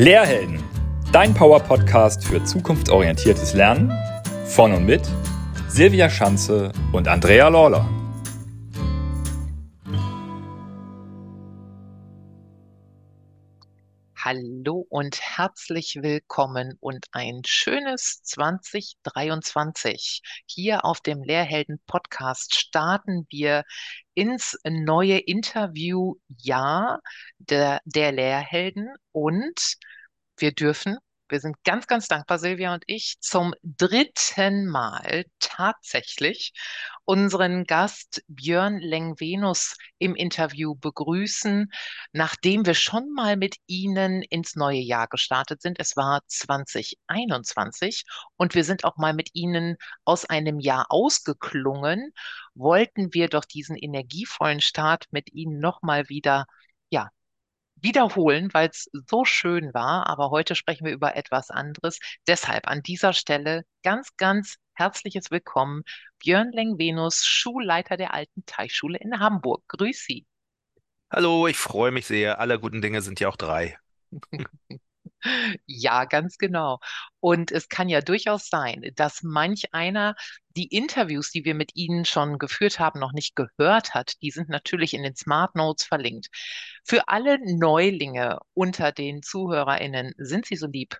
Lehrhelden, dein Power-Podcast für zukunftsorientiertes Lernen von und mit Silvia Schanze und Andrea Lawler. Hallo und herzlich willkommen und ein schönes 2023. Hier auf dem Lehrhelden Podcast starten wir ins neue Interviewjahr der, der Lehrhelden und wir dürfen wir sind ganz, ganz dankbar, Silvia und ich, zum dritten Mal tatsächlich unseren Gast Björn Lengvenus im Interview begrüßen, nachdem wir schon mal mit Ihnen ins neue Jahr gestartet sind. Es war 2021 und wir sind auch mal mit Ihnen aus einem Jahr ausgeklungen, wollten wir doch diesen energievollen Start mit Ihnen nochmal wieder ja, wiederholen, weil es so schön war. Aber heute sprechen wir über etwas anderes. Deshalb an dieser Stelle ganz, ganz herzliches Willkommen, Björn Lengvenus, Schulleiter der Alten Teichschule in Hamburg. Grüß Sie. Hallo, ich freue mich sehr. Aller guten Dinge sind ja auch drei. Ja, ganz genau. Und es kann ja durchaus sein, dass manch einer die Interviews, die wir mit Ihnen schon geführt haben, noch nicht gehört hat. Die sind natürlich in den Smart Notes verlinkt. Für alle Neulinge unter den ZuhörerInnen sind Sie so lieb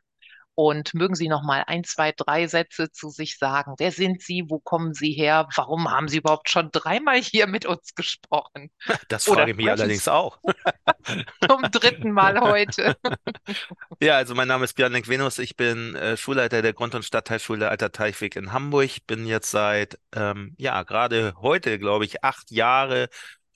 und mögen Sie noch mal ein, zwei, drei Sätze zu sich sagen? Wer sind Sie? Wo kommen Sie her? Warum haben Sie überhaupt schon dreimal hier mit uns gesprochen? Das frage ich mich allerdings auch. Zum dritten Mal heute. Ja, also mein Name ist Björn Lenk-Venus. Ich bin äh, Schulleiter der Grund- und Stadtteilschule Alter Teichweg in Hamburg. Bin jetzt seit, ähm, ja, gerade heute, glaube ich, acht Jahre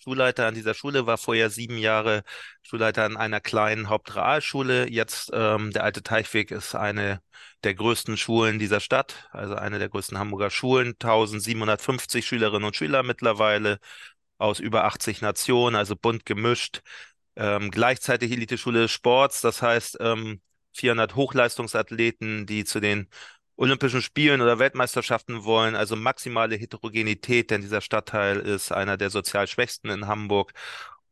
Schulleiter an dieser Schule, war vorher sieben Jahre Schulleiter an einer kleinen Hauptrealschule. Jetzt ähm, der Alte Teichweg ist eine der größten Schulen dieser Stadt, also eine der größten Hamburger Schulen. 1750 Schülerinnen und Schüler mittlerweile aus über 80 Nationen, also bunt gemischt. Ähm, gleichzeitig Elite-Schule des Sports, das heißt ähm, 400 Hochleistungsathleten, die zu den Olympischen Spielen oder Weltmeisterschaften wollen, also maximale Heterogenität, denn dieser Stadtteil ist einer der sozial schwächsten in Hamburg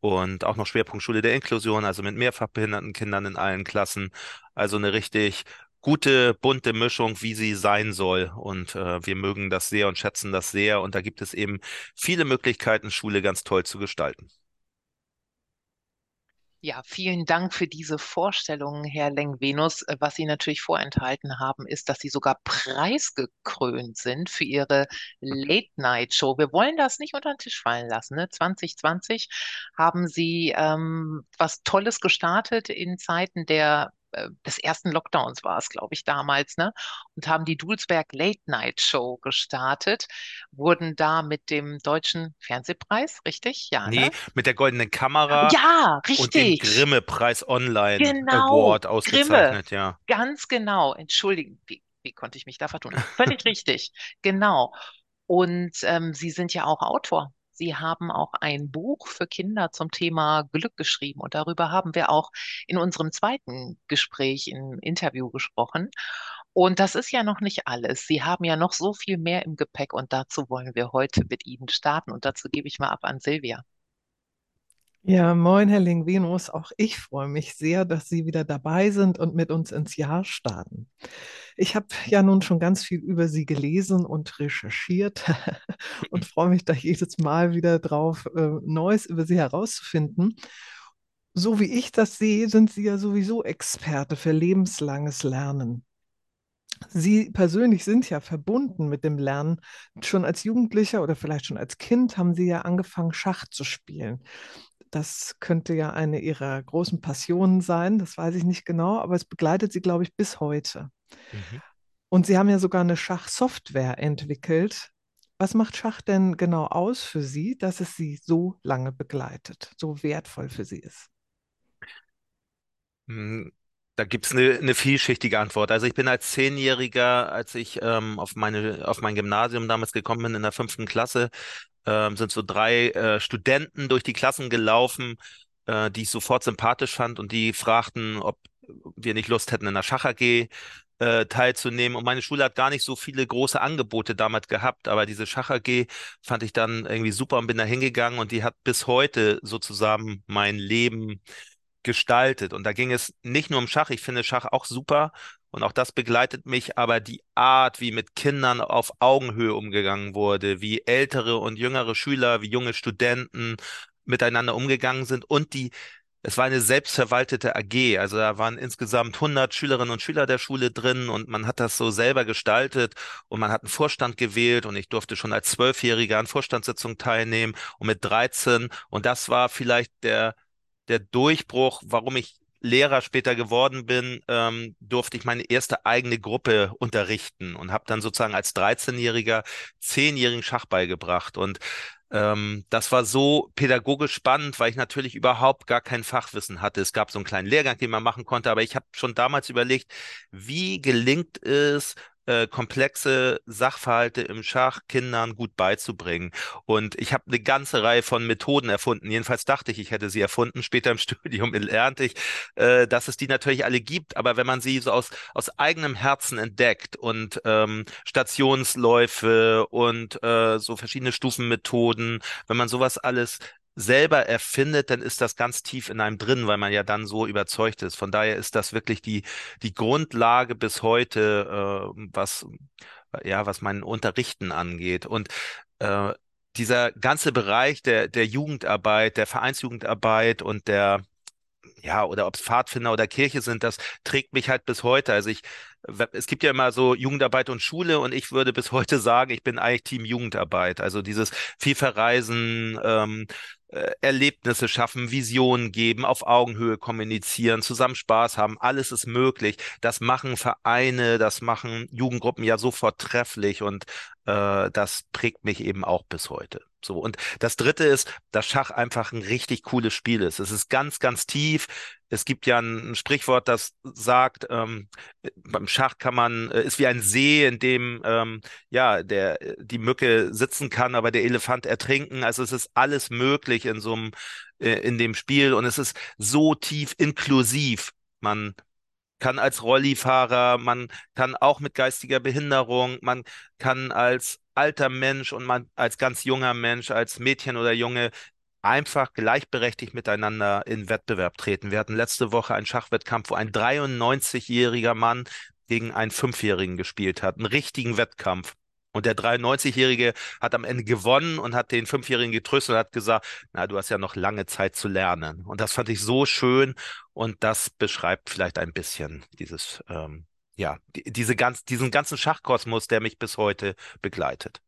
und auch noch Schwerpunktschule der Inklusion, also mit mehrfach behinderten Kindern in allen Klassen. Also eine richtig gute, bunte Mischung, wie sie sein soll. Und äh, wir mögen das sehr und schätzen das sehr. Und da gibt es eben viele Möglichkeiten, Schule ganz toll zu gestalten. Ja, vielen Dank für diese Vorstellung, Herr Lengvenus. Äh, was Sie natürlich vorenthalten haben, ist, dass Sie sogar preisgekrönt sind für Ihre Late-Night-Show. Wir wollen das nicht unter den Tisch fallen lassen. Ne? 2020 haben Sie ähm, was Tolles gestartet in Zeiten der äh, des ersten Lockdowns war es, glaube ich, damals, ne? Und haben die Dulsberg Late Night Show gestartet, wurden da mit dem deutschen Fernsehpreis, richtig? Ja, Nee, ne? mit der Goldenen Kamera Ja, und dem richtig. Grimme-Preis Online Genau, Award Grimme, ausgezeichnet, ja. ganz genau. Entschuldigen, wie, wie konnte ich mich da vertun? Völlig richtig, genau. Und ähm, Sie sind ja auch Autor. Sie haben auch ein Buch für Kinder zum Thema Glück geschrieben und darüber haben wir auch in unserem zweiten Gespräch im Interview gesprochen. Und das ist ja noch nicht alles. Sie haben ja noch so viel mehr im Gepäck und dazu wollen wir heute mit Ihnen starten und dazu gebe ich mal ab an Silvia. Ja, moin, Herr Lingvenus. Auch ich freue mich sehr, dass Sie wieder dabei sind und mit uns ins Jahr starten. Ich habe ja nun schon ganz viel über Sie gelesen und recherchiert und freue mich da jedes Mal wieder drauf, äh, Neues über Sie herauszufinden. So wie ich das sehe, sind Sie ja sowieso Experte für lebenslanges Lernen. Sie persönlich sind ja verbunden mit dem Lernen. Schon als Jugendlicher oder vielleicht schon als Kind haben Sie ja angefangen, Schach zu spielen. Das könnte ja eine Ihrer großen Passionen sein, das weiß ich nicht genau, aber es begleitet Sie, glaube ich, bis heute. Mhm. Und Sie haben ja sogar eine Schachsoftware entwickelt. Was macht Schach denn genau aus für Sie, dass es Sie so lange begleitet, so wertvoll für Sie ist? Hm, Da gibt es eine, eine vielschichtige Antwort. Also ich bin als Zehnjähriger, als ich ähm, auf meine, auf mein Gymnasium damals gekommen bin in der fünften Klasse, ähm, sind so drei äh, Studenten durch die Klassen gelaufen, äh, die ich sofort sympathisch fand und die fragten, ob wir nicht Lust hätten, in der Schach-AG äh, teilzunehmen. Und meine Schule hat gar nicht so viele große Angebote damals gehabt, aber diese Schach-AG fand ich dann irgendwie super und bin da hingegangen und die hat bis heute sozusagen mein Leben gestaltet. Und da ging es nicht nur um Schach, ich finde Schach auch super. Und auch das begleitet mich, aber die Art, wie mit Kindern auf Augenhöhe umgegangen wurde, wie ältere und jüngere Schüler, wie junge Studenten miteinander umgegangen sind. Und die es war eine selbstverwaltete AG, also da waren insgesamt 100 Schülerinnen und Schüler der Schule drin. Und man hat das so selber gestaltet. Und man hat einen Vorstand gewählt. Und ich durfte schon als Zwölfjähriger an Vorstandssitzungen teilnehmen. Und mit 13 und das war vielleicht der der Durchbruch, warum ich Lehrer später geworden bin, ähm, durfte ich meine erste eigene Gruppe unterrichten und habe dann sozusagen als 13-Jähriger zehnjährigen Schach beigebracht. Und ähm, das war so pädagogisch spannend, weil ich natürlich überhaupt gar kein Fachwissen hatte. Es gab so einen kleinen Lehrgang, den man machen konnte, aber ich habe schon damals überlegt, wie gelingt es, äh, komplexe Sachverhalte im Schach Kindern gut beizubringen. Und ich habe eine ganze Reihe von Methoden erfunden. Jedenfalls dachte ich, ich hätte sie erfunden. Später im Studium lernte ich, äh, dass es die natürlich alle gibt. Aber wenn man sie so aus, aus eigenem Herzen entdeckt und ähm, Stationsläufe und äh, so verschiedene Stufenmethoden, wenn man sowas alles selber erfindet, dann ist das ganz tief in einem drin, weil man ja dann so überzeugt ist. Von daher ist das wirklich die, die Grundlage bis heute, äh, was, ja, was mein Unterrichten angeht. Und äh, dieser ganze Bereich der, der Jugendarbeit, der Vereinsjugendarbeit und der, ja, oder ob es Pfadfinder oder Kirche sind, das trägt mich halt bis heute. Also ich, es gibt ja immer so Jugendarbeit und Schule und ich würde bis heute sagen, ich bin eigentlich Team Jugendarbeit. Also dieses viel Verreisen, ähm, äh, Erlebnisse schaffen, Visionen geben, auf Augenhöhe kommunizieren, zusammen Spaß haben, alles ist möglich. Das machen Vereine, das machen Jugendgruppen ja so vortrefflich und äh, das prägt mich eben auch bis heute. So, und das dritte ist, dass Schach einfach ein richtig cooles Spiel ist. Es ist ganz, ganz tief. Es gibt ja ein, Sprichwort, das sagt, ähm, beim Schach kann man, äh, ist wie ein See, in dem ähm, ja der die Mücke sitzen kann, aber der Elefant ertrinken. Also es ist alles möglich in so einem äh, in dem Spiel und es ist so tief inklusiv. Man kann als Rollifahrer, man kann auch mit geistiger Behinderung, man kann als alter Mensch und man als ganz junger Mensch, als Mädchen oder Junge einfach gleichberechtigt miteinander in Wettbewerb treten. Wir hatten letzte Woche einen Schachwettkampf, wo ein 93-jähriger Mann gegen einen Fünfjährigen gespielt hat. Einen richtigen Wettkampf. Und der 93-Jährige hat am Ende gewonnen und hat den Fünfjährigen getröstet und hat gesagt, na, du hast ja noch lange Zeit zu lernen. Und das fand ich so schön und das beschreibt vielleicht ein bisschen dieses, ähm, ja, die, diese ganz, diesen ganzen Schachkosmos, der mich bis heute begleitet.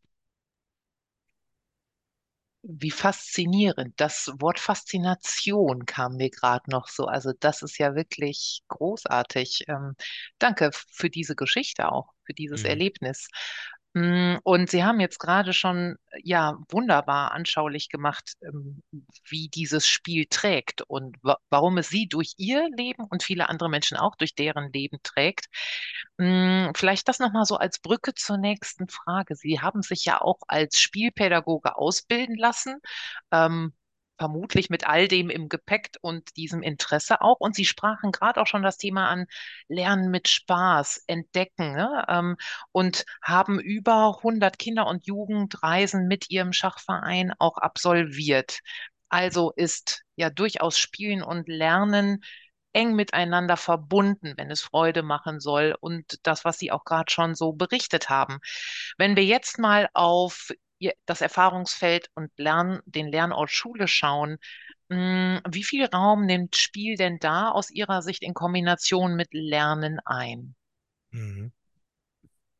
Wie faszinierend. Das Wort Faszination kam mir gerade noch so. Also das ist ja wirklich großartig. Ähm, danke für diese Geschichte auch, für dieses Mhm. Erlebnis. Mm, Und Sie haben jetzt gerade schon ja wunderbar anschaulich gemacht, ähm, wie dieses Spiel trägt und wa warum es Sie durch Ihr Leben und viele andere Menschen auch durch deren Leben trägt. Mm, Vielleicht das nochmal so als Brücke zur nächsten Frage. Sie haben sich ja auch als Spielpädagoge ausbilden lassen. Ähm, Vermutlich mit all dem im Gepäck und diesem Interesse auch. Und Sie sprachen gerade auch schon das Thema an Lernen mit Spaß, Entdecken. Ne? Ähm, und haben über 100 Kinder- und Jugendreisen mit ihrem Schachverein auch absolviert. Also ist ja durchaus Spielen und Lernen eng miteinander verbunden, wenn es Freude machen soll und das, was Sie auch gerade schon so berichtet haben. Wenn wir jetzt mal auf Das Erfahrungsfeld und Lern, den Lernort Schule schauen, mh, wie viel Raum nimmt Spiel denn da aus Ihrer Sicht in Kombination mit Lernen ein? Mhm.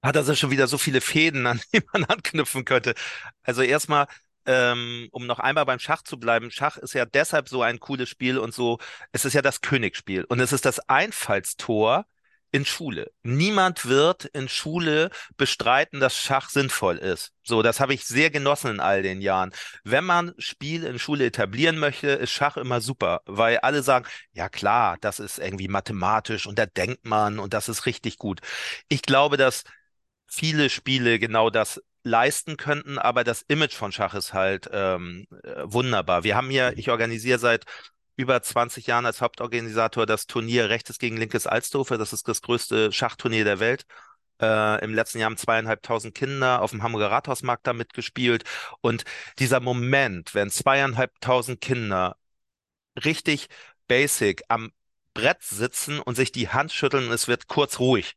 Hat also schon wieder so viele Fäden, an die man anknüpfen könnte. Also erstmal, ähm, um noch einmal beim Schach zu bleiben. Schach ist ja deshalb so ein cooles Spiel und so, es ist ja das Königsspiel und es ist das Einfallstor in Schule. Niemand wird in Schule bestreiten, dass Schach sinnvoll ist. So, das habe ich sehr genossen in all den Jahren. Wenn man Spiel in Schule etablieren möchte, ist Schach immer super, weil alle sagen, ja klar, das ist irgendwie mathematisch und da denkt man und das ist richtig gut. Ich glaube, dass viele Spiele genau das leisten könnten, aber das Image von Schach ist halt ähm, äh, wunderbar. Wir haben hier, ich organisiere seit über 20 Jahren als Hauptorganisator das Turnier Rechtes gegen Linkes Alsdorfe. Das ist das größte Schachturnier der Welt. Äh, Im letzten Jahr haben zweieinhalbtausend Kinder auf dem Hamburger Rathausmarkt da mitgespielt. Und dieser Moment, wenn zweieinhalbtausend Kinder richtig basic am Brett sitzen und sich die Hand schütteln und es wird kurz ruhig.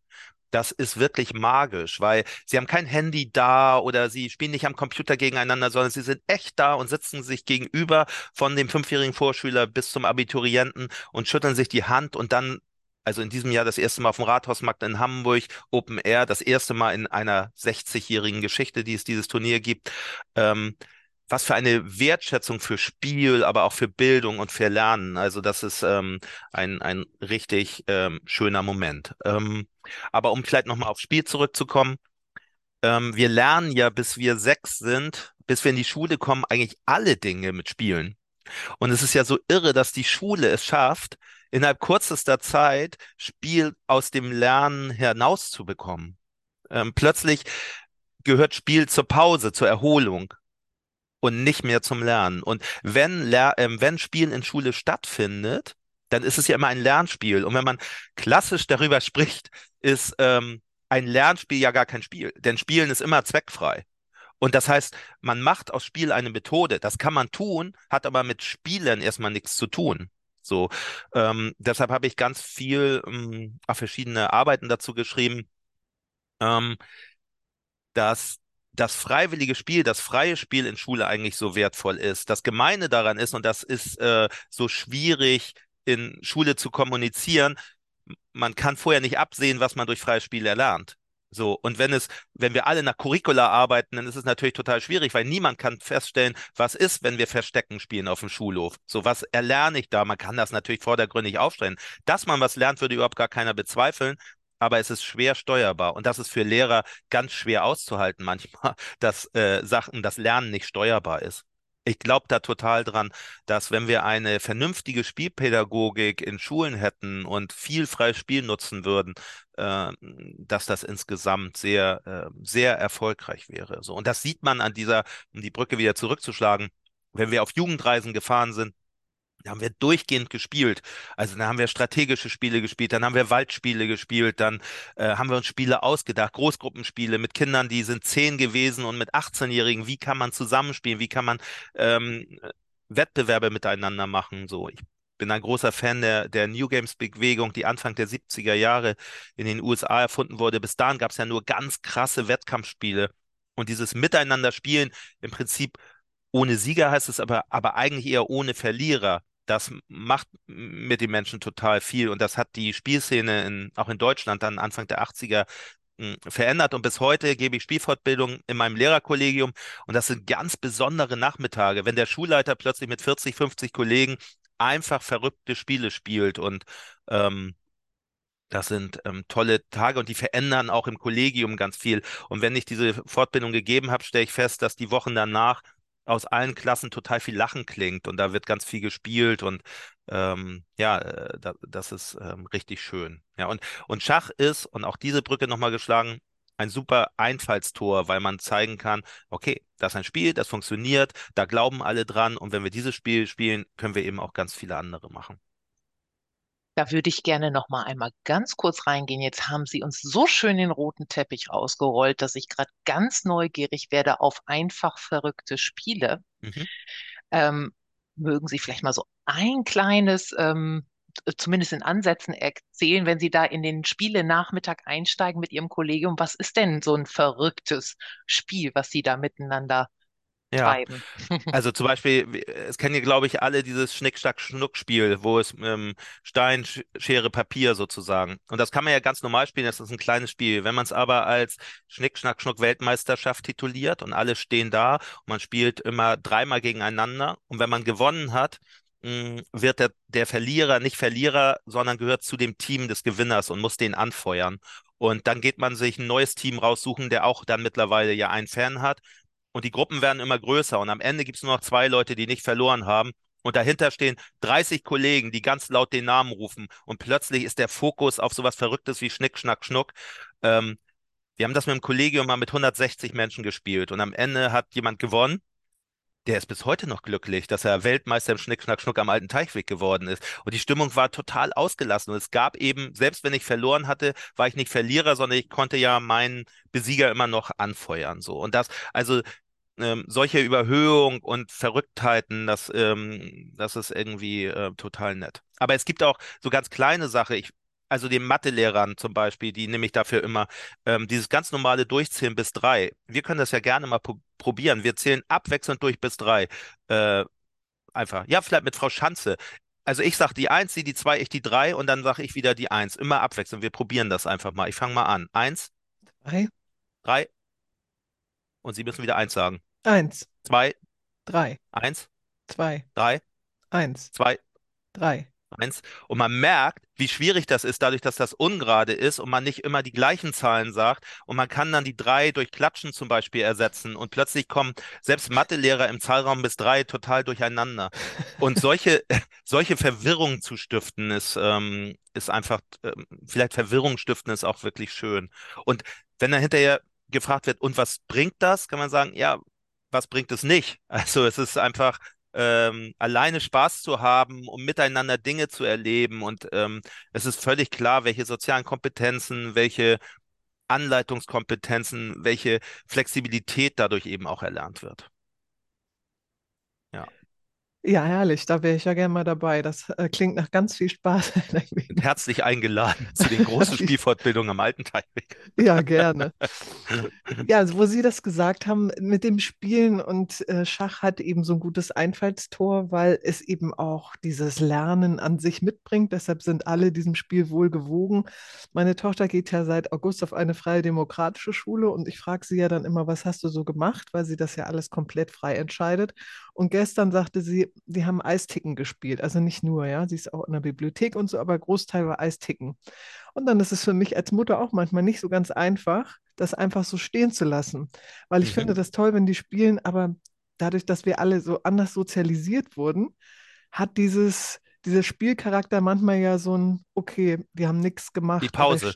Das ist wirklich magisch, weil sie haben kein Handy da oder sie spielen nicht am Computer gegeneinander, sondern sie sind echt da und sitzen sich gegenüber von dem fünfjährigen Vorschüler bis zum Abiturienten und schütteln sich die Hand und dann also in diesem Jahr das erste Mal auf dem Rathausmarkt in Hamburg, Open Air, das erste Mal in einer 60-jährigen Geschichte, die es dieses Turnier gibt. Ähm, was für eine Wertschätzung für Spiel, aber auch für Bildung und für Lernen. Also das ist ähm, ein, ein richtig ähm, schöner Moment. Ähm, aber um vielleicht nochmal aufs Spiel zurückzukommen, ähm, wir lernen ja, bis wir sechs sind, bis wir in die Schule kommen, eigentlich alle Dinge mit Spielen. Und es ist ja so irre, dass die Schule es schafft, innerhalb kürzester Zeit Spiel aus dem Lernen hinauszubekommen. Ähm, plötzlich gehört Spiel zur Pause, zur Erholung und nicht mehr zum Lernen. Und wenn, Ler äh, wenn Spielen in Schule stattfindet, dann ist es ja immer ein Lernspiel. Und wenn man klassisch darüber spricht, ist ähm, ein Lernspiel ja gar kein Spiel. Denn Spielen ist immer zweckfrei. Und das heißt, man macht aus Spiel eine Methode. Das kann man tun, hat aber mit Spielen erstmal nichts zu tun. So, ähm, deshalb habe ich ganz viel ähm, verschiedene Arbeiten dazu geschrieben, ähm, dass das freiwillige Spiel, das freie Spiel in Schule eigentlich so wertvoll ist. Das Gemeine daran ist, und das ist äh, so schwierig in Schule zu kommunizieren, man kann vorher nicht absehen, was man durch freies Spiel erlernt. So, und wenn es, wenn wir alle nach Curricula arbeiten, dann ist es natürlich total schwierig, weil niemand kann feststellen, was ist, wenn wir Verstecken spielen auf dem Schulhof. So, was erlerne ich da? Man kann das natürlich vordergründig aufstellen. Dass man was lernt, würde überhaupt gar keiner bezweifeln, aber es ist schwer steuerbar. Und das ist für Lehrer ganz schwer auszuhalten manchmal, dass äh, Sachen, das Lernen nicht steuerbar ist ich glaube da total dran, dass wenn wir eine vernünftige Spielpädagogik in Schulen hätten und viel freies Spiel nutzen würden, äh, dass das insgesamt sehr, äh, sehr erfolgreich wäre. So. Und das sieht man an dieser, um die Brücke wieder zurückzuschlagen, wenn wir auf Jugendreisen gefahren sind, da haben wir durchgehend gespielt. Also dann haben wir strategische Spiele gespielt, dann haben wir Waldspiele gespielt, dann äh, haben wir uns Spiele ausgedacht, Großgruppenspiele mit Kindern, die sind zehn gewesen und mit 18-Jährigen. Wie kann man zusammenspielen? Wie kann man ähm, Wettbewerbe miteinander machen? So, ich bin ein großer Fan der, der New Games Bewegung, die Anfang der 70er Jahre in den USA erfunden wurde. Bis dahin gab es ja nur ganz krasse Wettkampfspiele. Und dieses Miteinander spielen im Prinzip ohne Sieger heißt es aber, aber eigentlich eher ohne Verlierer. Das macht mit den Menschen total viel. Und das hat die Spielszene in, auch in Deutschland dann Anfang der 80er hm, verändert. Und bis heute gebe ich Spielfortbildung in meinem Lehrerkollegium. Und das sind ganz besondere Nachmittage, wenn der Schulleiter plötzlich mit 40, 50 Kollegen einfach verrückte Spiele spielt. Und ähm, das sind ähm, tolle Tage. Und die verändern auch im Kollegium ganz viel. Und wenn ich diese Fortbildung gegeben habe, stelle ich fest, dass die Wochen danach aus allen Klassen total viel Lachen klingt und da wird ganz viel gespielt und ähm, ja, äh, da, das ist ähm, richtig schön. Ja, und, und Schach ist, und auch diese Brücke nochmal geschlagen, ein super Einfallstor, weil man zeigen kann, okay, das ist ein Spiel, das funktioniert, da glauben alle dran und wenn wir dieses Spiel spielen, können wir eben auch ganz viele andere machen. Da würde ich gerne noch mal einmal ganz kurz reingehen. Jetzt haben Sie uns so schön den roten Teppich ausgerollt, dass ich gerade ganz neugierig werde auf einfach verrückte Spiele. Mhm. Ähm, mögen Sie vielleicht mal so ein kleines, ähm, zumindest in Ansätzen erzählen, wenn Sie da in den Spiele-Nachmittag einsteigen mit Ihrem Kollegium? Was ist denn so ein verrücktes Spiel, was Sie da miteinander ja, treiben. also zum Beispiel, es kennen ja, glaube ich, alle dieses Schnick-Schnack-Schnuck-Spiel, wo es ähm, Stein, Schere, Papier sozusagen. Und das kann man ja ganz normal spielen, das ist ein kleines Spiel. Wenn man es aber als Schnick-Schnack-Schnuck-Weltmeisterschaft tituliert und alle stehen da und man spielt immer dreimal gegeneinander und wenn man gewonnen hat, mh, wird der, der Verlierer nicht Verlierer, sondern gehört zu dem Team des Gewinners und muss den anfeuern. Und dann geht man sich ein neues Team raussuchen, der auch dann mittlerweile ja einen Fan hat und die Gruppen werden immer größer und am Ende gibt es nur noch zwei Leute, die nicht verloren haben. Und dahinter stehen 30 Kollegen, die ganz laut den Namen rufen. Und plötzlich ist der Fokus auf sowas Verrücktes wie Schnick, Schnack, Schnuck. Ähm, wir haben das mit dem Kollegium mal mit 160 Menschen gespielt und am Ende hat jemand gewonnen. Der ist bis heute noch glücklich, dass er Weltmeister im Schnick, Schnack, Schnuck am alten Teichweg geworden ist. Und die Stimmung war total ausgelassen. Und es gab eben, selbst wenn ich verloren hatte, war ich nicht Verlierer, sondern ich konnte ja meinen Besieger immer noch anfeuern. So. Und das, also ähm, solche Überhöhung und Verrücktheiten, das, ähm, das ist irgendwie äh, total nett. Aber es gibt auch so ganz kleine Sachen. Ich, also den Mathelehrern zum Beispiel, die nehme ich dafür immer ähm, dieses ganz normale Durchzählen bis drei. Wir können das ja gerne mal probieren. Wir zählen abwechselnd durch bis drei. Äh, einfach. Ja, vielleicht mit Frau Schanze. Also ich sage die Eins, sie die Zwei, ich die Drei und dann sage ich wieder die Eins. Immer abwechselnd. Wir probieren das einfach mal. Ich fange mal an. Eins. Drei. Drei. Und Sie müssen wieder Eins sagen. Eins. Zwei. Drei. Eins. Zwei. Drei. Eins. Zwei. Drei. Eins. Und man merkt, wie schwierig das ist, dadurch, dass das ungerade ist und man nicht immer die gleichen Zahlen sagt. Und man kann dann die drei durch Klatschen zum Beispiel ersetzen. Und plötzlich kommen selbst Mathelehrer im Zahlraum bis drei total durcheinander. Und solche, solche Verwirrung zu stiften, ist, ähm, ist einfach, ähm, vielleicht Verwirrung stiften ist auch wirklich schön. Und wenn dann hinterher gefragt wird, und was bringt das, kann man sagen, ja, was bringt es nicht? Also es ist einfach ähm, alleine Spaß zu haben, um miteinander Dinge zu erleben. Und ähm, es ist völlig klar, welche sozialen Kompetenzen, welche Anleitungskompetenzen, welche Flexibilität dadurch eben auch erlernt wird. Ja. Herrlich, da wäre ich ja gerne mal dabei. Das äh, klingt nach ganz viel Spaß. Herzlich eingeladen zu den großen Spielfortbildungen am Alten Teilweg. Ja, gerne. Ja, also, wo Sie das gesagt haben, mit dem Spielen und äh, Schach hat eben so ein gutes Einfallstor, weil es eben auch dieses Lernen an sich mitbringt. Deshalb sind alle diesem Spiel wohl gewogen. Meine Tochter geht ja seit August auf eine freie demokratische Schule und ich frage sie ja dann immer, was hast du so gemacht, weil sie das ja alles komplett frei entscheidet. Und gestern sagte sie, die haben Eisticken gespielt. Also nicht nur, ja, sie ist auch in der Bibliothek und so, aber Großteil war Eisticken. Und dann ist es für mich als Mutter auch manchmal nicht so ganz einfach, das einfach so stehen zu lassen. Weil ich mhm. finde das toll, wenn die spielen, aber dadurch, dass wir alle so anders sozialisiert wurden, hat dieses, dieser Spielcharakter manchmal ja so ein, okay, wir haben nichts gemacht. Die Pause.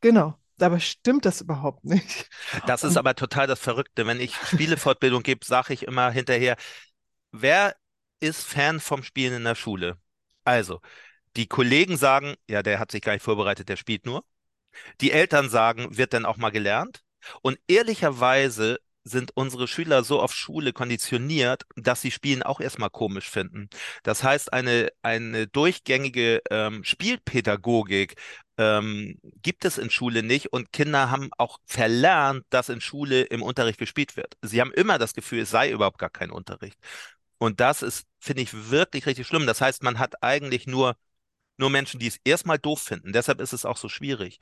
genau. Dabei stimmt das überhaupt nicht. Das ist aber total das Verrückte. Wenn ich Spielefortbildung gebe, sage ich immer hinterher, wer ist Fan vom Spielen in der Schule? Also, die Kollegen sagen, ja, der hat sich gar nicht vorbereitet, der spielt nur. Die Eltern sagen, wird dann auch mal gelernt. Und ehrlicherweise sind unsere Schüler so auf Schule konditioniert, dass sie Spielen auch erstmal komisch finden. Das heißt, eine, eine durchgängige ähm, Spielpädagogik ähm, gibt es in Schule nicht und Kinder haben auch verlernt, dass in Schule im Unterricht gespielt wird. Sie haben immer das Gefühl, es sei überhaupt gar kein Unterricht. Und das ist, finde ich, wirklich richtig schlimm. Das heißt, man hat eigentlich nur, nur Menschen, die es erstmal doof finden. Deshalb ist es auch so schwierig.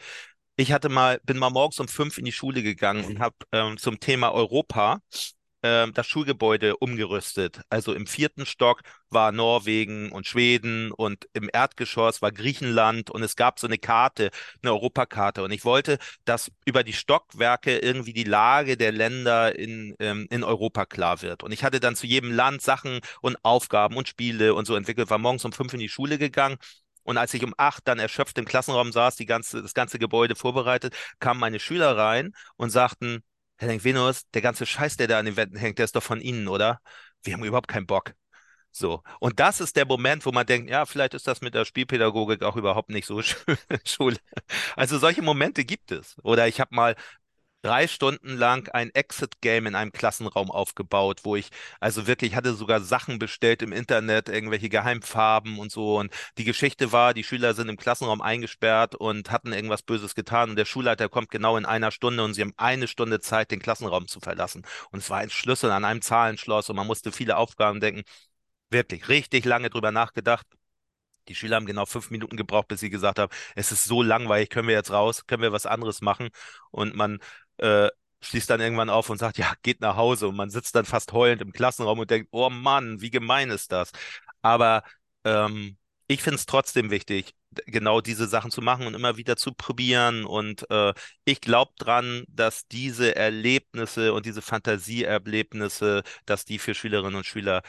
Ich hatte mal, bin mal morgens um fünf in die Schule gegangen und habe ähm, zum Thema Europa äh, das Schulgebäude umgerüstet. Also im vierten Stock war Norwegen und Schweden und im Erdgeschoss war Griechenland und es gab so eine Karte, eine Europakarte. Und ich wollte, dass über die Stockwerke irgendwie die Lage der Länder in, ähm, in Europa klar wird. Und ich hatte dann zu jedem Land Sachen und Aufgaben und Spiele und so entwickelt, war morgens um fünf in die Schule gegangen. Und als ich um acht dann erschöpft im Klassenraum saß, die ganze, das ganze Gebäude vorbereitet, kamen meine Schüler rein und sagten, Herr Lenk-Venus, der ganze Scheiß, der da an den Wänden hängt, der ist doch von Ihnen, oder? Wir haben überhaupt keinen Bock. So. Und das ist der Moment, wo man denkt, ja, vielleicht ist das mit der Spielpädagogik auch überhaupt nicht so schön. Also solche Momente gibt es. Oder ich habe mal drei Stunden lang ein Exit-Game in einem Klassenraum aufgebaut, wo ich also wirklich hatte sogar Sachen bestellt im Internet, irgendwelche Geheimfarben und so. Und die Geschichte war, die Schüler sind im Klassenraum eingesperrt und hatten irgendwas Böses getan. Und der Schulleiter kommt genau in einer Stunde und sie haben eine Stunde Zeit, den Klassenraum zu verlassen. Und es war ein Schlüssel an einem Zahlenschloss und man musste viele Aufgaben denken. Wirklich richtig lange drüber nachgedacht. Die Schüler haben genau fünf Minuten gebraucht, bis sie gesagt haben, es ist so langweilig, können wir jetzt raus, können wir was anderes machen? Und man äh, schließt dann irgendwann auf und sagt, ja, geht nach Hause. Und man sitzt dann fast heulend im Klassenraum und denkt, oh Mann, wie gemein ist das? Aber ähm, ich finde es trotzdem wichtig, genau diese Sachen zu machen und immer wieder zu probieren. Und äh, ich glaube dran, dass diese Erlebnisse und diese Fantasieerlebnisse, dass die für Schülerinnen und Schüler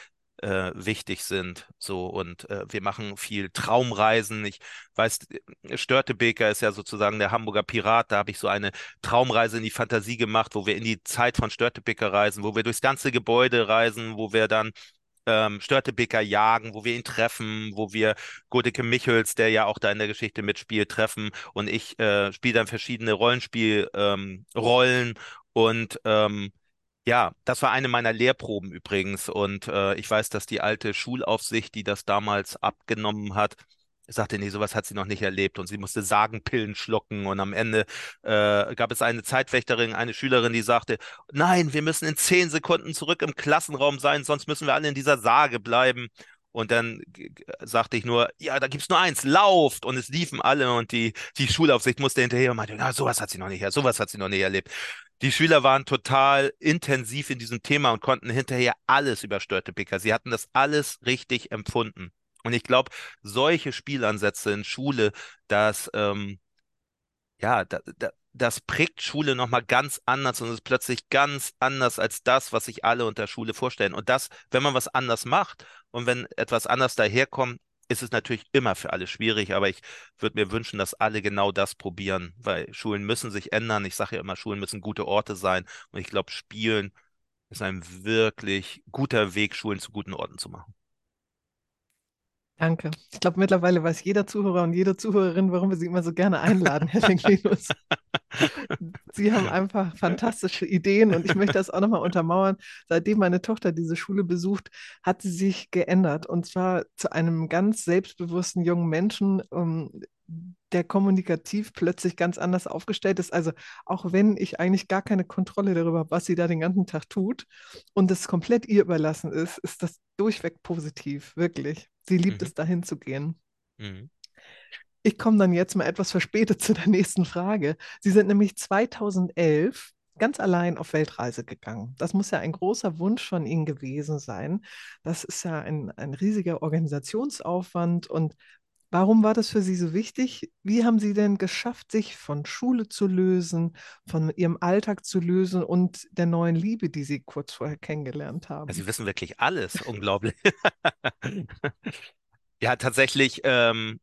äh, wichtig sind. So und äh, wir machen viel Traumreisen. Ich weiß, Störtebeker ist ja sozusagen der Hamburger Pirat. Da habe ich so eine Traumreise in die Fantasie gemacht, wo wir in die Zeit von Störtebeker reisen, wo wir durchs ganze Gebäude reisen, wo wir dann ähm, Störtebeker jagen, wo wir ihn treffen, wo wir Godeke Michels, der ja auch da in der Geschichte mitspielt, treffen und ich äh, spiele dann verschiedene Rollenspielrollen ähm, und ähm, Ja, das war eine meiner Lehrproben übrigens. Und äh, ich weiß, dass die alte Schulaufsicht, die das damals abgenommen hat, sagte, nee, sowas hat sie noch nicht erlebt und sie musste Sagenpillen schlucken und am Ende äh, gab es eine Zeitwächterin, eine Schülerin, die sagte, nein, wir müssen in zehn Sekunden zurück im Klassenraum sein, sonst müssen wir alle in dieser Sage bleiben. Und dann sagte ich nur, ja, da gibt's nur eins, lauft. Und es liefen alle und die, die Schulaufsicht musste hinterher und meinte, ja, sowas hat sie noch nicht, sowas hat sie noch nicht erlebt. Die Schüler waren total intensiv in diesem Thema und konnten hinterher alles über Störtepicker. Sie hatten das alles richtig empfunden. Und ich glaube, solche Spielansätze in Schule, dass ähm, ja, da, da, das prägt Schule nochmal ganz anders und ist plötzlich ganz anders als das, was sich alle unter Schule vorstellen. Und das, wenn man was anders macht und wenn etwas anders daherkommt, ist es natürlich immer für alle schwierig, aber ich würde mir wünschen, dass alle genau das probieren, weil Schulen müssen sich ändern. Ich sage ja immer, Schulen müssen gute Orte sein und ich glaube, Spielen ist ein wirklich guter Weg, Schulen zu guten Orten zu machen. Danke. Ich glaube, mittlerweile weiß jeder Zuhörer und jede Zuhörerin, warum wir Sie immer so gerne einladen, Herr Linklinus. Sie haben einfach fantastische Ideen und ich möchte das auch nochmal untermauern. Seitdem meine Tochter diese Schule besucht, hat sie sich geändert und zwar zu einem ganz selbstbewussten jungen Menschen, um, ähm, der kommunikativ plötzlich ganz anders aufgestellt ist. Also auch wenn ich eigentlich gar keine Kontrolle darüber habe, was sie da den ganzen Tag tut und es komplett ihr überlassen ist, ist das durchweg positiv, wirklich. Sie liebt mhm. es, dahin zu gehen. Mhm. Ich komme dann jetzt mal etwas verspätet zu der nächsten Frage. Sie sind nämlich 2011 ganz allein auf Weltreise gegangen. Das muss ja ein großer Wunsch von Ihnen gewesen sein. Das ist ja ein, ein riesiger Organisationsaufwand. Und warum war das für Sie so wichtig? Wie haben Sie denn geschafft, sich von Schule zu lösen, von Ihrem Alltag zu lösen und der neuen Liebe, die Sie kurz vorher kennengelernt haben? Sie wissen wirklich alles. Unglaublich. ja, tatsächlich. Ähm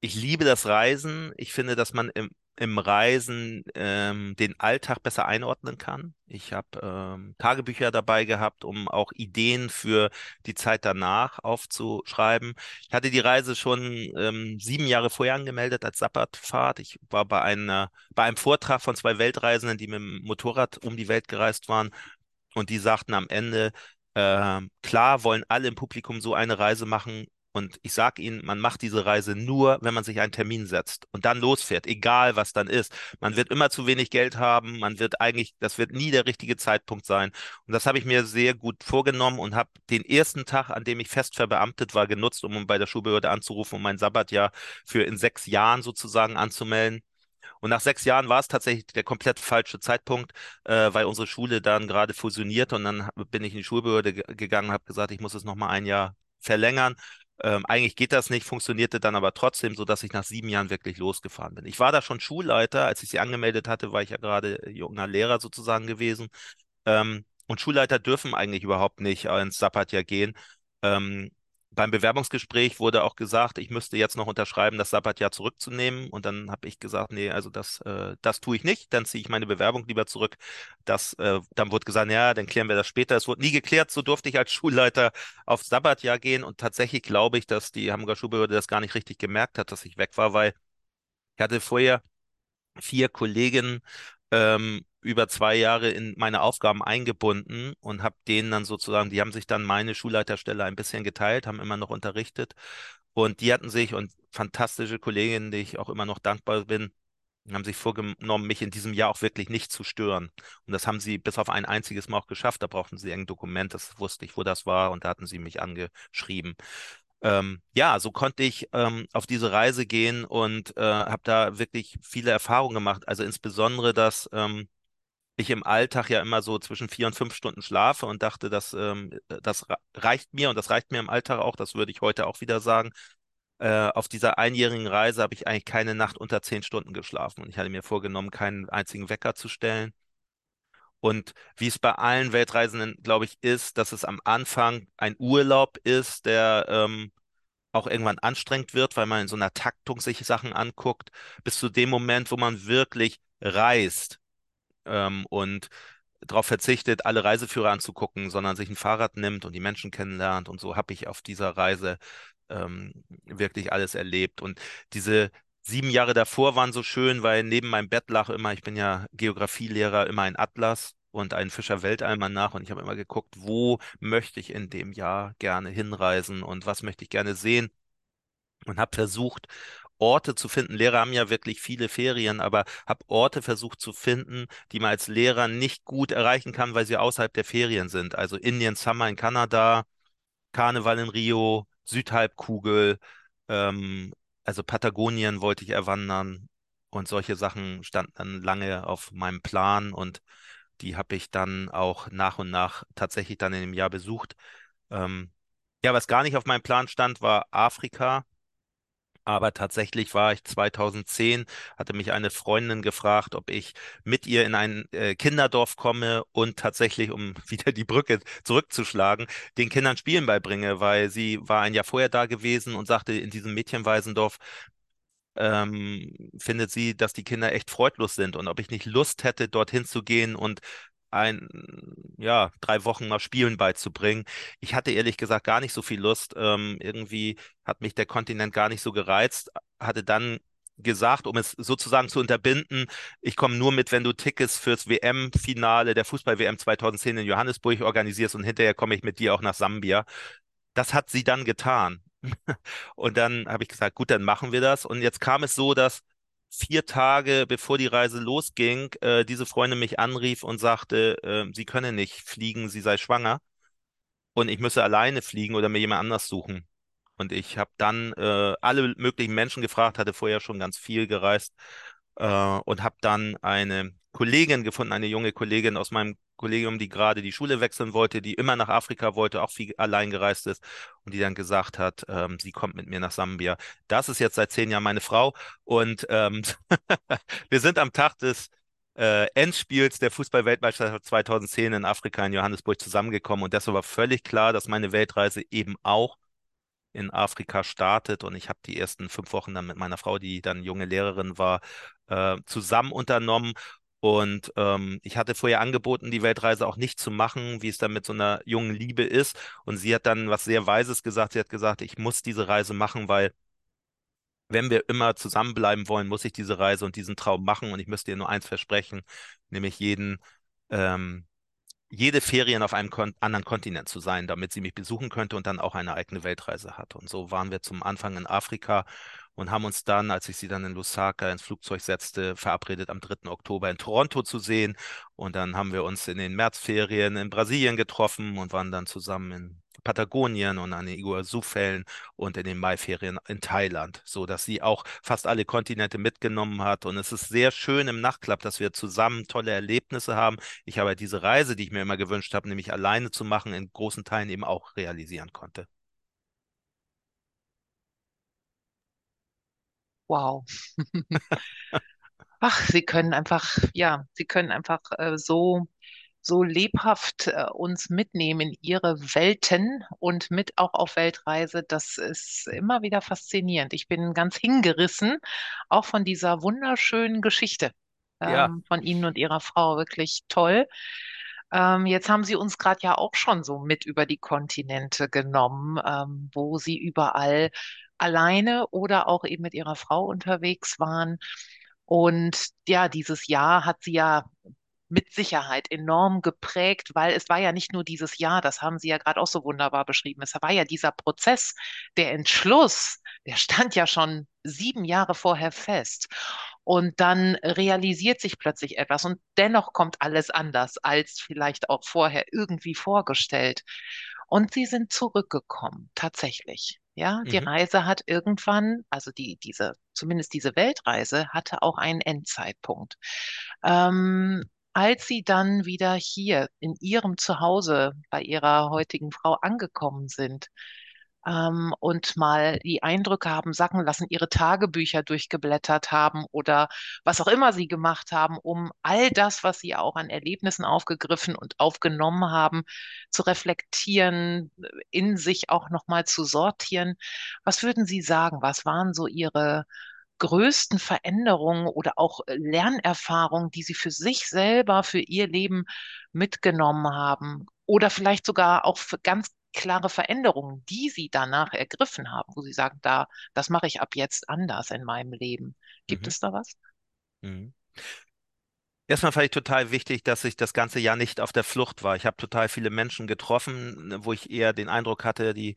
ich liebe das Reisen. Ich finde, dass man im, im Reisen ähm, den Alltag besser einordnen kann. Ich habe ähm, Tagebücher dabei gehabt, um auch Ideen für die Zeit danach aufzuschreiben. Ich hatte die Reise schon ähm, sieben Jahre vorher angemeldet als Sabbatfahrt. Ich war bei einer, bei einem Vortrag von zwei Weltreisenden, die mit dem Motorrad um die Welt gereist waren. Und die sagten am Ende, äh, klar wollen alle im Publikum so eine Reise machen, und ich sage Ihnen, man macht diese Reise nur, wenn man sich einen Termin setzt und dann losfährt, egal was dann ist. Man wird immer zu wenig Geld haben, man wird eigentlich, das wird nie der richtige Zeitpunkt sein. Und das habe ich mir sehr gut vorgenommen und habe den ersten Tag, an dem ich fest verbeamtet war, genutzt, um bei der Schulbehörde anzurufen, um mein Sabbatjahr für in sechs Jahren sozusagen anzumelden. Und nach sechs Jahren war es tatsächlich der komplett falsche Zeitpunkt, äh, weil unsere Schule dann gerade fusioniert und dann bin ich in die Schulbehörde gegangen habe gesagt, ich muss es nochmal ein Jahr verlängern. Ähm, eigentlich geht das nicht, funktionierte dann aber trotzdem, so dass ich nach sieben Jahren wirklich losgefahren bin. Ich war da schon Schulleiter, als ich sie angemeldet hatte, war ich ja gerade junger Lehrer sozusagen gewesen. Ähm, und Schulleiter dürfen eigentlich überhaupt nicht ins Sabbatjahr gehen. Ähm, beim Bewerbungsgespräch wurde auch gesagt, ich müsste jetzt noch unterschreiben, das Sabbatjahr zurückzunehmen. Und dann habe ich gesagt, nee, also das, äh, das tue ich nicht. Dann ziehe ich meine Bewerbung lieber zurück. Das, äh, dann wurde gesagt, ja, dann klären wir das später. Es wurde nie geklärt. So durfte ich als Schulleiter aufs Sabbatjahr gehen. Und tatsächlich glaube ich, dass die Hamburger Schulbehörde das gar nicht richtig gemerkt hat, dass ich weg war, weil ich hatte vorher vier Kolleginnen ähm, über zwei Jahre in meine Aufgaben eingebunden und habe denen dann sozusagen, die haben sich dann meine Schulleiterstelle ein bisschen geteilt, haben immer noch unterrichtet und die hatten sich und fantastische Kolleginnen, die ich auch immer noch dankbar bin, haben sich vorgenommen, mich in diesem Jahr auch wirklich nicht zu stören. Und das haben sie bis auf ein einziges Mal auch geschafft. Da brauchten sie ein Dokument, das wusste ich, wo das war, und da hatten sie mich angeschrieben. Ähm, ja, so konnte ich ähm, auf diese Reise gehen und äh, habe da wirklich viele Erfahrungen gemacht. Also insbesondere, dass ähm, ich im Alltag ja immer so zwischen vier und fünf Stunden schlafe und dachte, dass, ähm, das reicht mir und das reicht mir im Alltag auch, das würde ich heute auch wieder sagen. Äh, auf dieser einjährigen Reise habe ich eigentlich keine Nacht unter zehn Stunden geschlafen und ich hatte mir vorgenommen, keinen einzigen Wecker zu stellen. Und wie es bei allen Weltreisenden, glaube ich, ist, dass es am Anfang ein Urlaub ist, der ähm, auch irgendwann anstrengend wird, weil man in so einer Taktung sich Sachen anguckt, bis zu dem Moment, wo man wirklich reist ähm, und darauf verzichtet, alle Reiseführer anzugucken, sondern sich ein Fahrrad nimmt und die Menschen kennenlernt. Und so habe ich auf dieser Reise ähm, wirklich alles erlebt. Und diese sieben Jahre davor waren so schön, weil neben meinem Bett lag immer, ich bin ja Geografielehrer, immer ein Atlas. und einen Fischer Weltalmanach und ich habe immer geguckt, wo möchte ich in dem Jahr gerne hinreisen und was möchte ich gerne sehen und habe versucht, Orte zu finden. Lehrer haben ja wirklich viele Ferien, aber habe Orte versucht zu finden, die man als Lehrer nicht gut erreichen kann, weil sie außerhalb der Ferien sind. Also Indian Summer in Kanada, Karneval in Rio, Südhalbkugel, ähm, also Patagonien wollte ich erwandern und solche Sachen standen dann lange auf meinem Plan und die habe ich dann auch nach und nach tatsächlich dann in dem Jahr besucht. Ähm, ja, was gar nicht auf meinem Plan stand, war Afrika. Aber tatsächlich war ich 2010, hatte mich eine Freundin gefragt, ob ich mit ihr in ein äh, Kinderdorf komme und tatsächlich, um wieder die Brücke zurückzuschlagen, den Kindern Spielen beibringe, weil sie war ein Jahr vorher da gewesen und sagte, in diesem Mädchenwaisendorf ähm, findet sie, dass die Kinder echt freudlos sind und ob ich nicht Lust hätte, dorthin zu gehen und ein, ja, drei Wochen mal Spielen beizubringen. Ich hatte ehrlich gesagt gar nicht so viel Lust. Ähm, irgendwie hat mich der Kontinent gar nicht so gereizt. Hatte dann gesagt, um es sozusagen zu unterbinden, ich komme nur mit, wenn du Tickets fürs WM-Finale der Fußball-WM 2010 in Johannesburg organisierst und hinterher komme ich mit dir auch nach Sambia. Das hat sie dann getan. Und dann habe ich gesagt, gut, dann machen wir das. Und jetzt kam es so, dass vier Tage bevor die Reise losging, äh, diese Freundin mich anrief und sagte, äh, sie könne nicht fliegen, sie sei schwanger und ich müsse alleine fliegen oder mir jemand anders suchen. Und ich habe dann äh, alle möglichen Menschen gefragt, hatte vorher schon ganz viel gereist äh, und habe dann eine Kollegin gefunden, eine junge Kollegin aus meinem Kollegium, die gerade die Schule wechseln wollte, die immer nach Afrika wollte, auch viel allein gereist ist und die dann gesagt hat, ähm, sie kommt mit mir nach Sambia. Das ist jetzt seit zehn Jahren meine Frau und ähm, wir sind am Tag des äh, Endspiels der Fußball-Weltmeisterschaft 2010 in Afrika in Johannesburg zusammengekommen und deshalb war völlig klar, dass meine Weltreise eben auch in Afrika startet und ich habe die ersten fünf Wochen dann mit meiner Frau, die dann junge Lehrerin war, äh, zusammen unternommen und ähm, ich hatte vorher angeboten, die Weltreise auch nicht zu machen, wie es dann mit so einer jungen Liebe ist. Und sie hat dann was sehr Weises gesagt. Sie hat gesagt, ich muss diese Reise machen, weil wenn wir immer zusammenbleiben wollen, muss ich diese Reise und diesen Traum machen. Und ich müsste ihr nur eins versprechen, nämlich jeden, ähm, jede Ferien auf einem kon anderen Kontinent zu sein, damit sie mich besuchen könnte und dann auch eine eigene Weltreise hat. Und so waren wir zum Anfang in Afrika und haben uns dann, als ich sie dann in Lusaka ins Flugzeug setzte, verabredet am 3. Oktober in Toronto zu sehen. Und dann haben wir uns in den Märzferien in Brasilien getroffen und waren dann zusammen in Patagonien und an den Iguazu-Fällen und in den Maiferien in Thailand, so dass sie auch fast alle Kontinente mitgenommen hat. Und es ist sehr schön im Nachtclub, dass wir zusammen tolle Erlebnisse haben. Ich aber diese Reise, die ich mir immer gewünscht habe, nämlich alleine zu machen, in großen Teilen eben auch realisieren konnte. Wow. Ach, Sie können einfach, ja, Sie können einfach äh, so, so lebhaft äh, uns mitnehmen in Ihre Welten und mit auch auf Weltreise. Das ist immer wieder faszinierend. Ich bin ganz hingerissen, auch von dieser wunderschönen Geschichte Ja. ähm, von Ihnen und Ihrer Frau. Wirklich toll. Ähm, jetzt haben Sie uns gerade ja auch schon so mit über die Kontinente genommen, ähm, wo Sie überall alleine oder auch eben mit Ihrer Frau unterwegs waren. Und ja, dieses Jahr hat sie ja mit Sicherheit enorm geprägt, weil es war ja nicht nur dieses Jahr, das haben Sie ja gerade auch so wunderbar beschrieben. Es war ja dieser Prozess, der Entschluss, der stand ja schon sieben Jahre vorher fest. Und dann realisiert sich plötzlich etwas und dennoch kommt alles anders als vielleicht auch vorher irgendwie vorgestellt. Und sie sind zurückgekommen, tatsächlich. Ja, die Mhm. Reise hat irgendwann, also die, diese, zumindest diese Weltreise hatte auch einen Endzeitpunkt. Ähm, als sie dann wieder hier in ihrem Zuhause bei ihrer heutigen Frau angekommen sind, ähm, und mal die Eindrücke haben sacken lassen, ihre Tagebücher durchgeblättert haben oder was auch immer sie gemacht haben, um all das, was sie auch an Erlebnissen aufgegriffen und aufgenommen haben, zu reflektieren, in sich auch nochmal zu sortieren. Was würden Sie sagen? Was waren so Ihre größten Veränderungen oder auch Lernerfahrungen, die Sie für sich selber, für Ihr Leben mitgenommen haben? Oder vielleicht sogar auch für ganz klare Veränderungen, die Sie danach ergriffen haben, wo Sie sagen, da, das mache ich ab jetzt anders in meinem Leben. Gibt Mhm. es da was? Mhm. Erstmal fand ich total wichtig, dass ich das ganze Jahr nicht auf der Flucht war. Ich habe total viele Menschen getroffen, wo ich eher den Eindruck hatte, die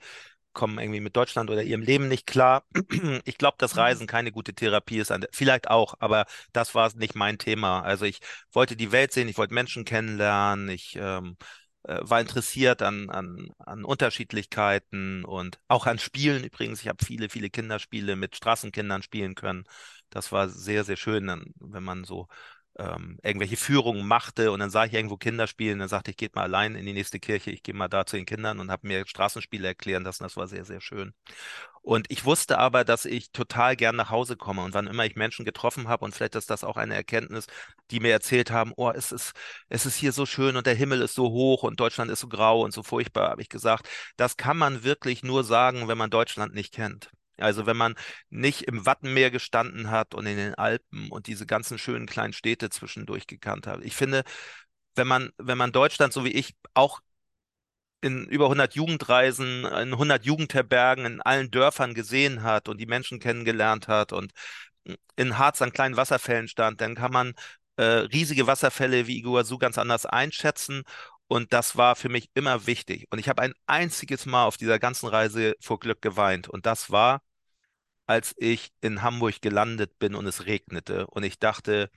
kommen irgendwie mit Deutschland oder ihrem Leben nicht klar. Ich glaube, dass Reisen keine gute Therapie ist. Vielleicht auch, aber das war nicht mein Thema. Also ich wollte die Welt sehen, ich wollte Menschen kennenlernen, ich ähm, äh, war interessiert an, an, an Unterschiedlichkeiten und auch an Spielen übrigens. Ich habe viele, viele Kinderspiele mit Straßenkindern spielen können. Das war sehr, sehr schön, wenn man so ähm, irgendwelche Führungen machte und dann sah ich irgendwo Kinder spielen, dann sagte ich, geht mal allein in die nächste Kirche, ich gehe mal da zu den Kindern und habe mir Straßenspiele erklären lassen. Das war sehr, sehr schön. Und ich wusste aber, dass ich total gern nach Hause komme und wann immer ich Menschen getroffen habe und vielleicht ist das auch eine Erkenntnis, die mir erzählt haben, oh, es ist, es ist hier so schön und der Himmel ist so hoch und Deutschland ist so grau und so furchtbar, habe ich gesagt, das kann man wirklich nur sagen, wenn man Deutschland nicht kennt. Also wenn man nicht im Wattenmeer gestanden hat und in den Alpen und diese ganzen schönen kleinen Städte zwischendurch gekannt hat. Ich finde, wenn man, wenn man Deutschland, so wie ich, auch in über 100 Jugendreisen, in 100 Jugendherbergen, in allen Dörfern gesehen hat und die Menschen kennengelernt hat und in Harz an kleinen Wasserfällen stand, dann kann man äh, riesige Wasserfälle wie Iguazu ganz anders einschätzen und das war für mich immer wichtig. Und ich habe ein einziges Mal auf dieser ganzen Reise vor Glück geweint. Und das war, als ich in Hamburg gelandet bin und es regnete. Und ich dachte,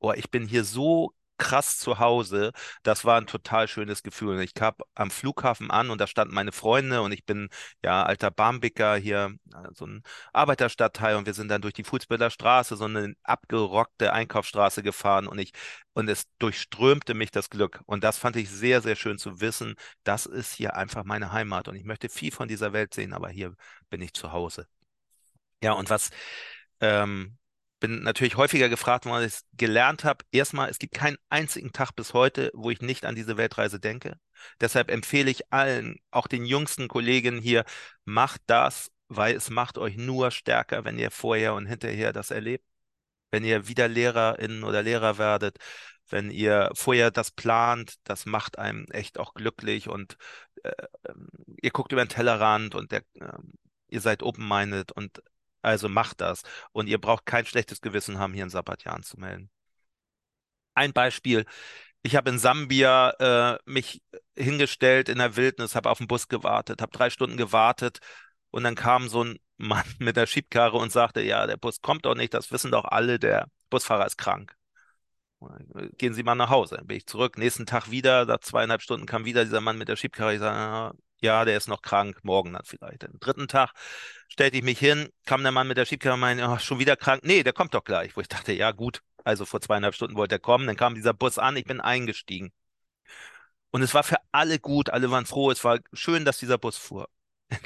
oh, ich bin hier so krass zu Hause. Das war ein total schönes Gefühl. Ich kam am Flughafen an und da standen meine Freunde und ich bin ja alter Barmbicker hier, äh, so ein Arbeiterstadtteil und wir sind dann durch die Fußbilder Straße, so eine abgerockte Einkaufsstraße gefahren und ich und es durchströmte mich das Glück. Und das fand ich sehr, sehr schön zu wissen. Das ist hier einfach meine Heimat und ich möchte viel von dieser Welt sehen, aber hier bin ich zu Hause. Ja, und was ähm, bin natürlich häufiger gefragt, weil ich es gelernt habe. Erstmal, es gibt keinen einzigen Tag bis heute, wo ich nicht an diese Weltreise denke. Deshalb empfehle ich allen, auch den jüngsten Kollegen hier, macht das, weil es macht euch nur stärker, wenn ihr vorher und hinterher das erlebt. Wenn ihr wieder Lehrerin oder Lehrer werdet, wenn ihr vorher das plant, das macht einem echt auch glücklich und äh, ähm, ihr guckt über den Tellerrand und der, äh, ihr seid open-minded und also macht das. Und ihr braucht kein schlechtes Gewissen haben, hier in Sabbatjahr anzumelden. Ein Beispiel. Ich habe in Sambia äh, mich hingestellt in der Wildnis, habe auf den Bus gewartet, habe drei Stunden gewartet und dann kam so ein Mann mit der Schiebkarre und sagte, ja, der Bus kommt doch nicht, das wissen doch alle, der Busfahrer ist krank. Gehen Sie mal nach Hause. Dann bin ich zurück, nächsten Tag wieder, nach zweieinhalb Stunden kam wieder dieser Mann mit der Schiebkarre. Ich sage, ja, der ist noch krank, morgen dann vielleicht. Am dritten Tag stellte ich mich hin, kam der Mann mit der Schiebkamera und meinte, oh, schon wieder krank. Nee, der kommt doch gleich. Wo ich dachte, ja gut, also vor zweieinhalb Stunden wollte er kommen, dann kam dieser Bus an, ich bin eingestiegen. Und es war für alle gut, alle waren froh, es war schön, dass dieser Bus fuhr.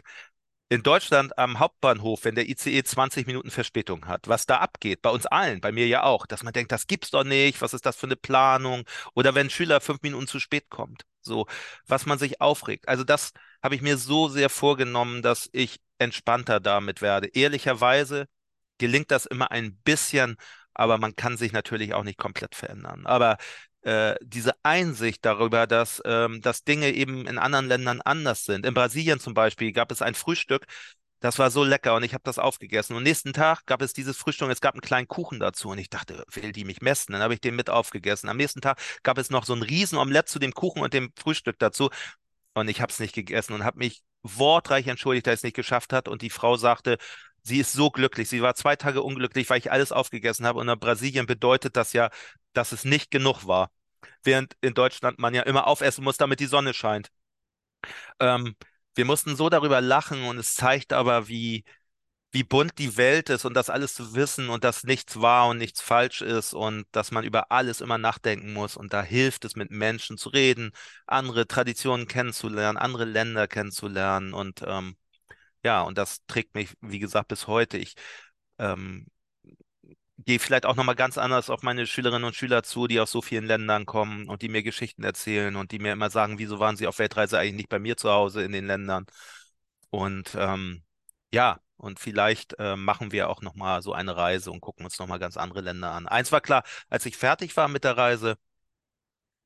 In Deutschland am Hauptbahnhof, wenn der ICE 20 Minuten Verspätung hat, was da abgeht, bei uns allen, bei mir ja auch, dass man denkt, das gibt's doch nicht, was ist das für eine Planung? Oder wenn ein Schüler fünf Minuten zu spät kommt. So, was man sich aufregt. Also das habe ich mir so sehr vorgenommen, dass ich entspannter damit werde. Ehrlicherweise gelingt das immer ein bisschen, aber man kann sich natürlich auch nicht komplett verändern. Aber äh, diese Einsicht darüber, dass, ähm, dass Dinge eben in anderen Ländern anders sind. In Brasilien zum Beispiel gab es ein Frühstück, das war so lecker und ich habe das aufgegessen. Und nächsten Tag gab es dieses Frühstück, es gab einen kleinen Kuchen dazu und ich dachte, will die mich messen? Dann habe ich den mit aufgegessen. Am nächsten Tag gab es noch so ein Riesenomelett zu dem Kuchen und dem Frühstück dazu und ich habe es nicht gegessen und habe mich wortreich entschuldigt, dass es nicht geschafft hat und die Frau sagte, sie ist so glücklich. Sie war zwei Tage unglücklich, weil ich alles aufgegessen habe und in Brasilien bedeutet das ja, dass es nicht genug war. Während in Deutschland man ja immer aufessen muss, damit die Sonne scheint. Ähm, wir mussten so darüber lachen und es zeigt aber, wie, wie bunt die Welt ist und das alles zu wissen und dass nichts wahr und nichts falsch ist und dass man über alles immer nachdenken muss. Und da hilft es, mit Menschen zu reden, andere Traditionen kennenzulernen, andere Länder kennenzulernen. Und ähm, ja, und das trägt mich, wie gesagt, bis heute. Ich ähm, gehe vielleicht auch nochmal ganz anders auf meine Schülerinnen und Schüler zu, die aus so vielen Ländern kommen und die mir Geschichten erzählen und die mir immer sagen, wieso waren sie auf Weltreise eigentlich nicht bei mir zu Hause in den Ländern. Und ähm, ja, und vielleicht äh, machen wir auch nochmal so eine Reise und gucken uns nochmal ganz andere Länder an. Eins war klar, als ich fertig war mit der Reise,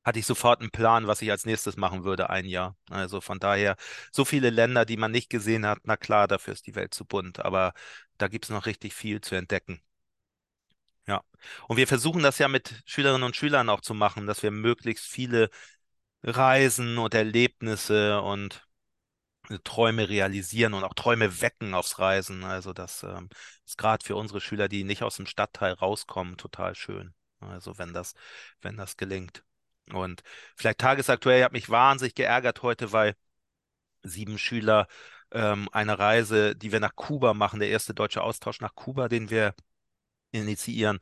hatte ich sofort einen Plan, was ich als nächstes machen würde, ein Jahr. Also von daher, so viele Länder, die man nicht gesehen hat, na klar, dafür ist die Welt zu bunt, aber da gibt es noch richtig viel zu entdecken. Ja. Und wir versuchen das ja mit Schülerinnen und Schülern auch zu machen, dass wir möglichst viele Reisen und Erlebnisse und Träume realisieren und auch Träume wecken aufs Reisen. Also das ähm, ist gerade für unsere Schüler, die nicht aus dem Stadtteil rauskommen, total schön. Also wenn das, wenn das gelingt. Und vielleicht tagesaktuell, ich habe mich wahnsinnig geärgert heute, weil sieben Schüler ähm, eine Reise, die wir nach Kuba machen, der erste deutsche Austausch nach Kuba, den wir initiieren,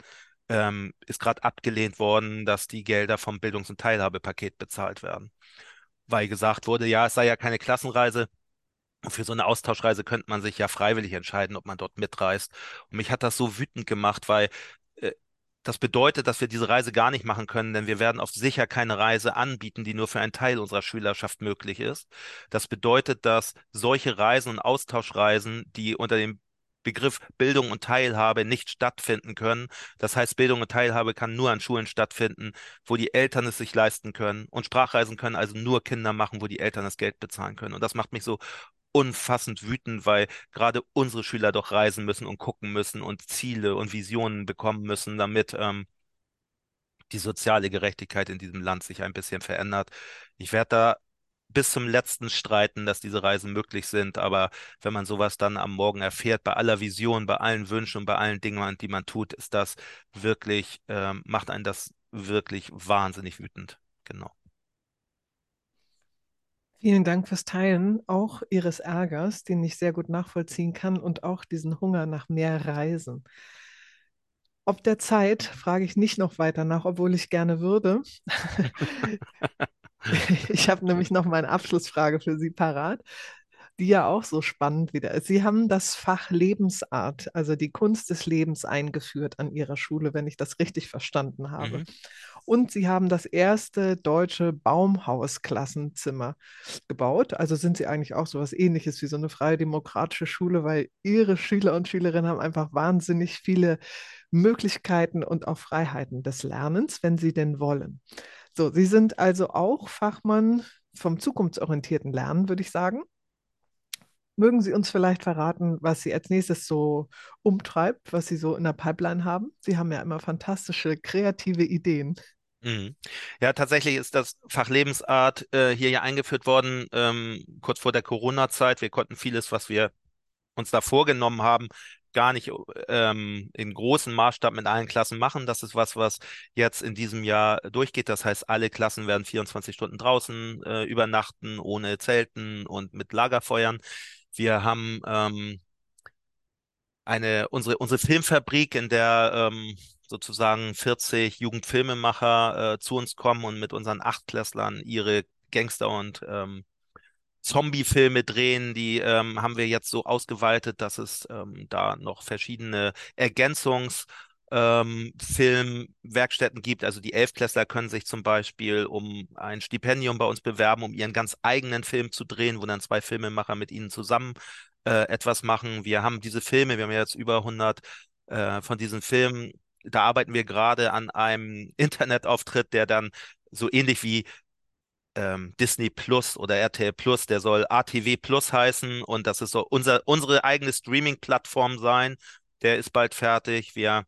ähm, ist gerade abgelehnt worden, dass die Gelder vom Bildungs- und Teilhabepaket bezahlt werden. Weil gesagt wurde, ja, es sei ja keine Klassenreise. Für so eine Austauschreise könnte man sich ja freiwillig entscheiden, ob man dort mitreist. Und mich hat das so wütend gemacht, weil äh, das bedeutet, dass wir diese Reise gar nicht machen können, denn wir werden auf sicher keine Reise anbieten, die nur für einen Teil unserer Schülerschaft möglich ist. Das bedeutet, dass solche Reisen und Austauschreisen, die unter dem Begriff Bildung und Teilhabe nicht stattfinden können. Das heißt, Bildung und Teilhabe kann nur an Schulen stattfinden, wo die Eltern es sich leisten können. Und Sprachreisen können also nur Kinder machen, wo die Eltern das Geld bezahlen können. Und das macht mich so unfassend wütend, weil gerade unsere Schüler doch reisen müssen und gucken müssen und Ziele und Visionen bekommen müssen, damit ähm, die soziale Gerechtigkeit in diesem Land sich ein bisschen verändert. Ich werde da bis zum letzten streiten, dass diese Reisen möglich sind. Aber wenn man sowas dann am Morgen erfährt, bei aller Vision, bei allen Wünschen und bei allen Dingen, die man tut, ist das wirklich, äh, macht einen das wirklich wahnsinnig wütend. Genau. Vielen Dank fürs Teilen auch Ihres Ärgers, den ich sehr gut nachvollziehen kann und auch diesen Hunger nach mehr Reisen. Ob der Zeit frage ich nicht noch weiter nach, obwohl ich gerne würde. Ich habe nämlich noch mal eine Abschlussfrage für Sie parat, die ja auch so spannend wieder ist. Sie haben das Fach Lebensart, also die Kunst des Lebens eingeführt an Ihrer Schule, wenn ich das richtig verstanden habe. Mhm. Und Sie haben das erste deutsche Baumhausklassenzimmer gebaut. Also sind Sie eigentlich auch so etwas Ähnliches wie so eine freie demokratische Schule, weil Ihre Schüler und Schülerinnen haben einfach wahnsinnig viele Möglichkeiten und auch Freiheiten des Lernens, wenn sie denn wollen. So, Sie sind also auch Fachmann vom zukunftsorientierten Lernen, würde ich sagen. Mögen Sie uns vielleicht verraten, was Sie als nächstes so umtreibt, was Sie so in der Pipeline haben? Sie haben ja immer fantastische kreative Ideen. Mhm. Ja, tatsächlich ist das Fach Lebensart äh, hier ja eingeführt worden, ähm, kurz vor der Corona-Zeit. Wir konnten vieles, was wir uns da vorgenommen haben, gar nicht ähm, in großem Maßstab mit allen Klassen machen. Das ist was, was jetzt in diesem Jahr durchgeht. Das heißt, alle Klassen werden 24 Stunden draußen äh, übernachten, ohne Zelten und mit Lagerfeuern. Wir haben ähm, eine, unsere, unsere Filmfabrik, in der ähm, sozusagen 40 Jugendfilmemacher äh, zu uns kommen und mit unseren Achtklässlern ihre Gangster- und ähm, Zombie-Filme drehen, die ähm, haben wir jetzt so ausgeweitet, dass es ähm, da noch verschiedene Ergänzungs- ähm, Filmwerkstätten gibt. Also die Elfklässler können sich zum Beispiel um ein Stipendium bei uns bewerben, um ihren ganz eigenen Film zu drehen, wo dann zwei Filmemacher mit ihnen zusammen äh, etwas machen. Wir haben diese Filme, wir haben jetzt über 100 äh, von diesen Filmen. Da arbeiten wir gerade an einem Internetauftritt, der dann so ähnlich wie ähm, Disney Plus oder RTL Plus, der soll ATW Plus heißen und das ist so unser, unsere eigene Streaming-Plattform sein. Der ist bald fertig. Wir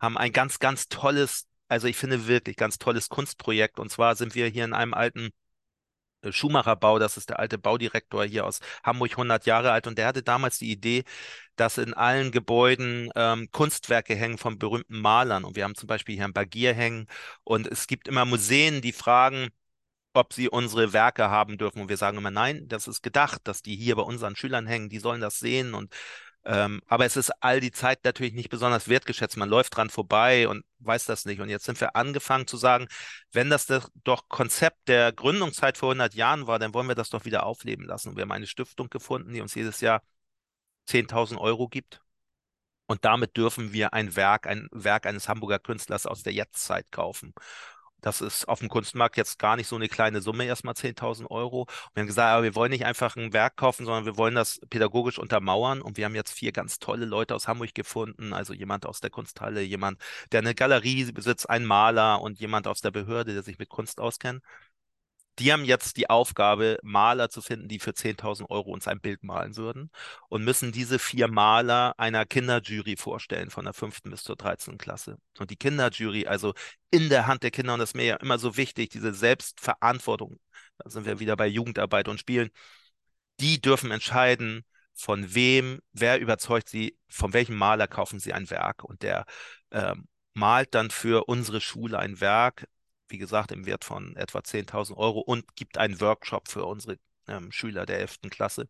haben ein ganz, ganz tolles, also ich finde wirklich ganz tolles Kunstprojekt. Und zwar sind wir hier in einem alten äh, Schumacherbau, das ist der alte Baudirektor hier aus Hamburg, 100 Jahre alt. Und der hatte damals die Idee, dass in allen Gebäuden ähm, Kunstwerke hängen von berühmten Malern. Und wir haben zum Beispiel hier ein Bagier hängen. Und es gibt immer Museen, die fragen, ob sie unsere Werke haben dürfen. Und wir sagen immer, nein, das ist gedacht, dass die hier bei unseren Schülern hängen, die sollen das sehen. Und ähm, aber es ist all die Zeit natürlich nicht besonders wertgeschätzt. Man läuft dran vorbei und weiß das nicht. Und jetzt sind wir angefangen zu sagen, wenn das doch Konzept der Gründungszeit vor 100 Jahren war, dann wollen wir das doch wieder aufleben lassen. Und wir haben eine Stiftung gefunden, die uns jedes Jahr 10.000 Euro gibt. Und damit dürfen wir ein Werk, ein Werk eines Hamburger Künstlers aus der Jetztzeit kaufen. Das ist auf dem Kunstmarkt jetzt gar nicht so eine kleine Summe, erstmal 10.000 Euro. Und wir haben gesagt, aber wir wollen nicht einfach ein Werk kaufen, sondern wir wollen das pädagogisch untermauern. Und wir haben jetzt vier ganz tolle Leute aus Hamburg gefunden. Also jemand aus der Kunsthalle, jemand, der eine Galerie besitzt, ein Maler und jemand aus der Behörde, der sich mit Kunst auskennt die haben jetzt die Aufgabe, Maler zu finden, die für 10.000 Euro uns ein Bild malen würden und müssen diese vier Maler einer Kinderjury vorstellen, von der fünften bis zur 13. Klasse. Und die Kinderjury, also in der Hand der Kinder, und das ist mir ja immer so wichtig, diese Selbstverantwortung, da sind wir wieder bei Jugendarbeit und Spielen, die dürfen entscheiden, von wem, wer überzeugt sie, von welchem Maler kaufen sie ein Werk. Und der ähm, malt dann für unsere Schule ein Werk, wie gesagt, im Wert von etwa 10.000 Euro und gibt einen Workshop für unsere ähm, Schüler der 11. Klasse.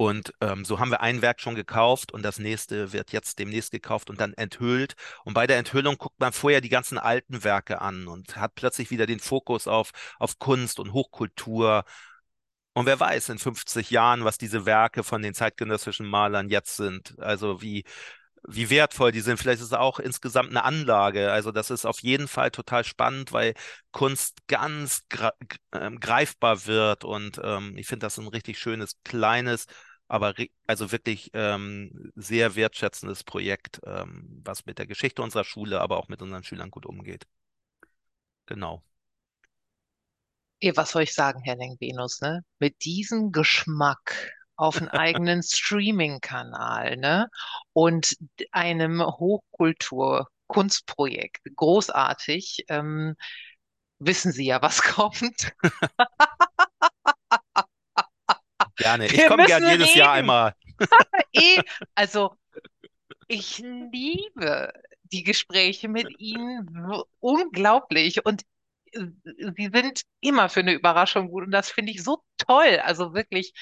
Und ähm, so haben wir ein Werk schon gekauft und das nächste wird jetzt demnächst gekauft und dann enthüllt. Und bei der Enthüllung guckt man vorher die ganzen alten Werke an und hat plötzlich wieder den Fokus auf, auf Kunst und Hochkultur. Und wer weiß in 50 Jahren, was diese Werke von den zeitgenössischen Malern jetzt sind. Also wie, wie wertvoll die sind. Vielleicht ist es auch insgesamt eine Anlage. Also das ist auf jeden Fall total spannend, weil Kunst ganz ähm, greifbar wird. Und ähm, ich finde das ein richtig schönes, kleines, aber also wirklich ähm, sehr wertschätzendes Projekt, ähm, was mit der Geschichte unserer Schule, aber auch mit unseren Schülern gut umgeht. Genau. Was soll ich sagen, Herr Lenk-Venus, ne? Mit diesem Geschmack auf einen eigenen Streaming-Kanal, ne? Und einem Hochkultur-Kunstprojekt. Großartig. Ähm, wissen Sie ja, was kommt. Gerne. Ich komme gern jedes reden. Jahr einmal. Eh, also, ich liebe die Gespräche mit Ihnen unglaublich. Und äh, Sie sind immer für eine Überraschung gut. Und das finde ich so toll. Also wirklich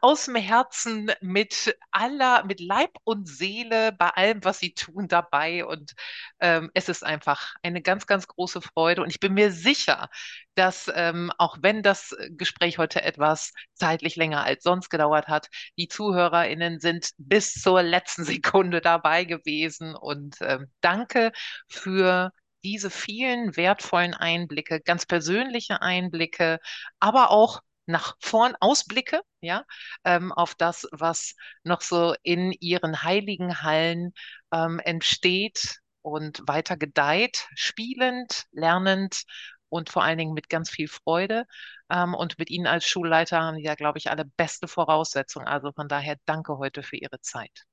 aus dem Herzen mit aller, mit Leib und Seele bei allem, was sie tun, dabei. Und ähm, es ist einfach eine ganz, ganz große Freude. Und ich bin mir sicher, dass ähm, auch wenn das Gespräch heute etwas zeitlich länger als sonst gedauert hat, die ZuhörerInnen sind bis zur letzten Sekunde dabei gewesen. Und ähm, danke für diese vielen wertvollen Einblicke, ganz persönliche Einblicke, aber auch nach vorn Ausblicke, ja, ähm, auf das, was noch so in ihren heiligen Hallen ähm, entsteht und weiter gedeiht, spielend, lernend und vor allen Dingen mit ganz viel Freude. Ähm, und mit Ihnen als Schulleiter haben Sie ja, glaube ich, alle beste Voraussetzungen. Also von daher danke heute für Ihre Zeit.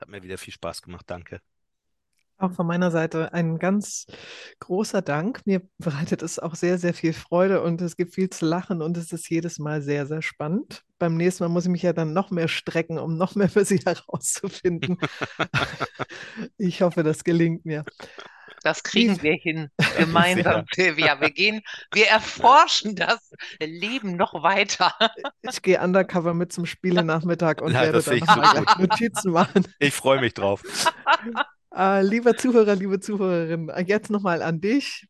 Hat mir wieder viel Spaß gemacht. Danke. Auch von meiner Seite ein ganz großer Dank. Mir bereitet es auch sehr, sehr viel Freude und es gibt viel zu lachen und es ist jedes Mal sehr, sehr spannend. Beim nächsten Mal muss ich mich ja dann noch mehr strecken, um noch mehr für Sie herauszufinden. ich hoffe, das gelingt mir. Das kriegen wir hin, gemeinsam, Silvia. Wir gehen, wir erforschen das Leben noch weiter. Ich gehe undercover mit zum Spielenachmittag und ja, werde dann noch Notizen machen. Ich freue mich drauf. Äh, lieber Zuhörer, liebe Zuhörerin, äh, jetzt nochmal an dich.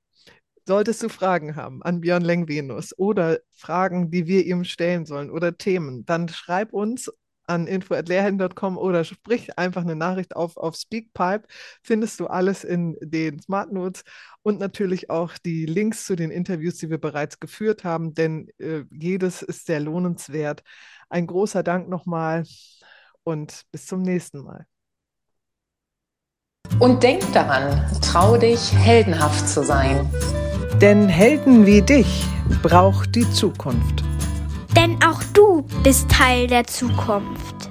Solltest du Fragen haben an Björn Lengvenus oder Fragen, die wir ihm stellen sollen oder Themen, dann schreib uns an info.lehrhelden.com oder sprich einfach eine Nachricht auf, auf Speakpipe. Findest du alles in den Smart Notes und natürlich auch die Links zu den Interviews, die wir bereits geführt haben, denn äh, jedes ist sehr lohnenswert. Ein großer Dank nochmal und bis zum nächsten Mal. Und denk daran, trau dich, heldenhaft zu sein. Denn Helden wie dich braucht die Zukunft. Denn auch du bist Teil der Zukunft.